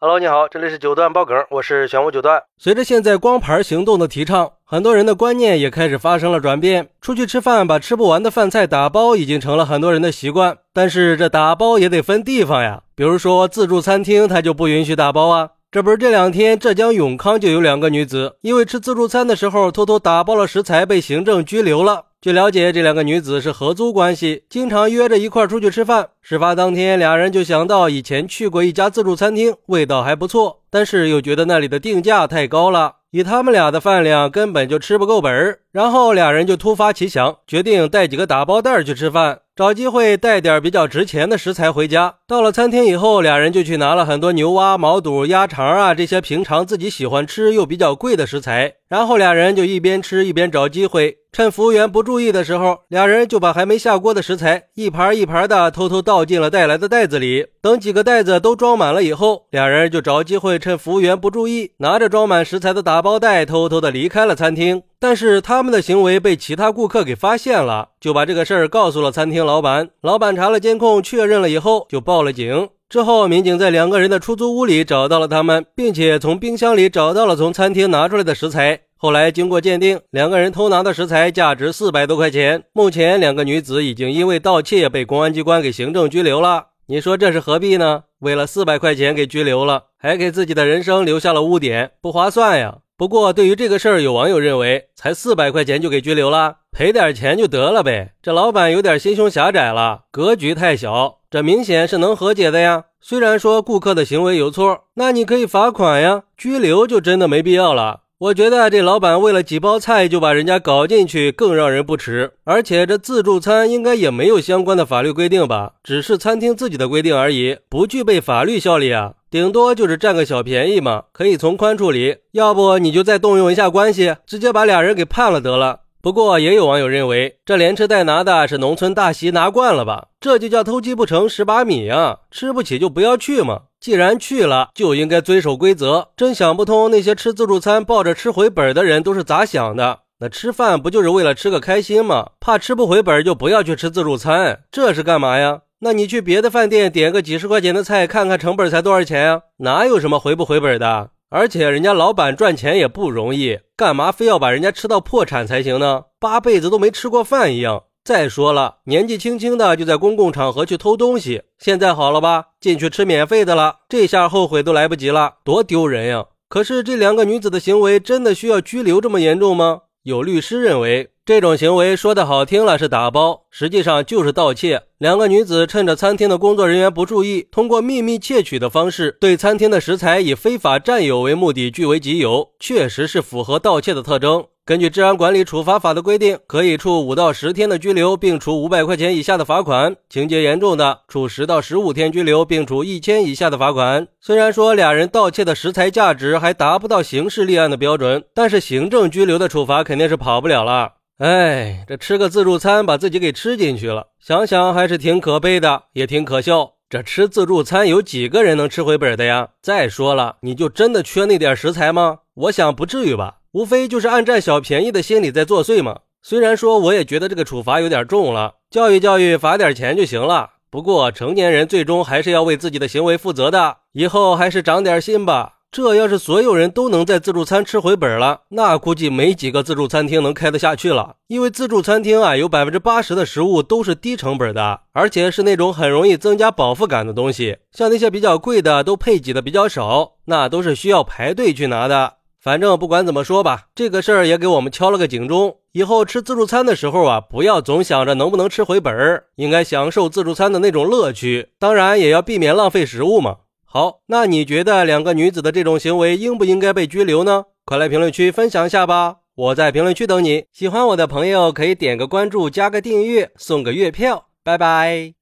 Hello，你好，这里是九段爆梗，我是玄武九段。随着现在光盘行动的提倡，很多人的观念也开始发生了转变。出去吃饭把吃不完的饭菜打包，已经成了很多人的习惯。但是这打包也得分地方呀，比如说自助餐厅，它就不允许打包啊。这不是这两天浙江永康就有两个女子，因为吃自助餐的时候偷偷打包了食材，被行政拘留了。据了解，这两个女子是合租关系，经常约着一块出去吃饭。事发当天，俩人就想到以前去过一家自助餐厅，味道还不错，但是又觉得那里的定价太高了，以他们俩的饭量根本就吃不够本儿。然后俩人就突发奇想，决定带几个打包袋去吃饭。找机会带点比较值钱的食材回家。到了餐厅以后，俩人就去拿了很多牛蛙、毛肚、鸭肠啊这些平常自己喜欢吃又比较贵的食材。然后俩人就一边吃一边找机会，趁服务员不注意的时候，俩人就把还没下锅的食材一盘一盘的偷偷倒进了带来的袋子里。等几个袋子都装满了以后，俩人就找机会趁服务员不注意，拿着装满食材的打包袋偷偷的离开了餐厅。但是他们的行为被其他顾客给发现了，就把这个事儿告诉了餐厅老板。老板查了监控，确认了以后就报了警。之后，民警在两个人的出租屋里找到了他们，并且从冰箱里找到了从餐厅拿出来的食材。后来经过鉴定，两个人偷拿的食材价值四百多块钱。目前，两个女子已经因为盗窃被公安机关给行政拘留了。你说这是何必呢？为了四百块钱给拘留了，还给自己的人生留下了污点，不划算呀。不过，对于这个事儿，有网友认为，才四百块钱就给拘留了，赔点钱就得了呗。这老板有点心胸狭窄了，格局太小。这明显是能和解的呀。虽然说顾客的行为有错，那你可以罚款呀，拘留就真的没必要了。我觉得这老板为了几包菜就把人家搞进去，更让人不齿。而且这自助餐应该也没有相关的法律规定吧？只是餐厅自己的规定而已，不具备法律效力啊。顶多就是占个小便宜嘛，可以从宽处理。要不你就再动用一下关系，直接把俩人给判了得了。不过也有网友认为，这连吃带拿的是农村大席拿惯了吧？这就叫偷鸡不成蚀把米呀！吃不起就不要去嘛。既然去了，就应该遵守规则。真想不通那些吃自助餐抱着吃回本的人都是咋想的？那吃饭不就是为了吃个开心吗？怕吃不回本就不要去吃自助餐，这是干嘛呀？那你去别的饭店点个几十块钱的菜，看看成本才多少钱啊？哪有什么回不回本的？而且人家老板赚钱也不容易，干嘛非要把人家吃到破产才行呢？八辈子都没吃过饭一样。再说了，年纪轻轻的就在公共场合去偷东西，现在好了吧？进去吃免费的了，这下后悔都来不及了，多丢人呀！可是这两个女子的行为真的需要拘留这么严重吗？有律师认为，这种行为说的好听了是打包，实际上就是盗窃。两个女子趁着餐厅的工作人员不注意，通过秘密窃取的方式，对餐厅的食材以非法占有为目的据为己有，确实是符合盗窃的特征。根据治安管理处罚法的规定，可以处五到十天的拘留，并处五百块钱以下的罚款；情节严重的，处十到十五天拘留，并处一千以下的罚款。虽然说俩人盗窃的食材价值还达不到刑事立案的标准，但是行政拘留的处罚肯定是跑不了了。哎，这吃个自助餐把自己给吃进去了，想想还是挺可悲的，也挺可笑。这吃自助餐有几个人能吃回本的呀？再说了，你就真的缺那点食材吗？我想不至于吧。无非就是按占小便宜的心理在作祟嘛。虽然说我也觉得这个处罚有点重了，教育教育，罚点钱就行了。不过成年人最终还是要为自己的行为负责的，以后还是长点心吧。这要是所有人都能在自助餐吃回本了，那估计没几个自助餐厅能开得下去了。因为自助餐厅啊，有百分之八十的食物都是低成本的，而且是那种很容易增加饱腹感的东西。像那些比较贵的，都配给的比较少，那都是需要排队去拿的。反正不管怎么说吧，这个事儿也给我们敲了个警钟。以后吃自助餐的时候啊，不要总想着能不能吃回本儿，应该享受自助餐的那种乐趣。当然，也要避免浪费食物嘛。好，那你觉得两个女子的这种行为应不应该被拘留呢？快来评论区分享一下吧！我在评论区等你。喜欢我的朋友可以点个关注，加个订阅，送个月票。拜拜。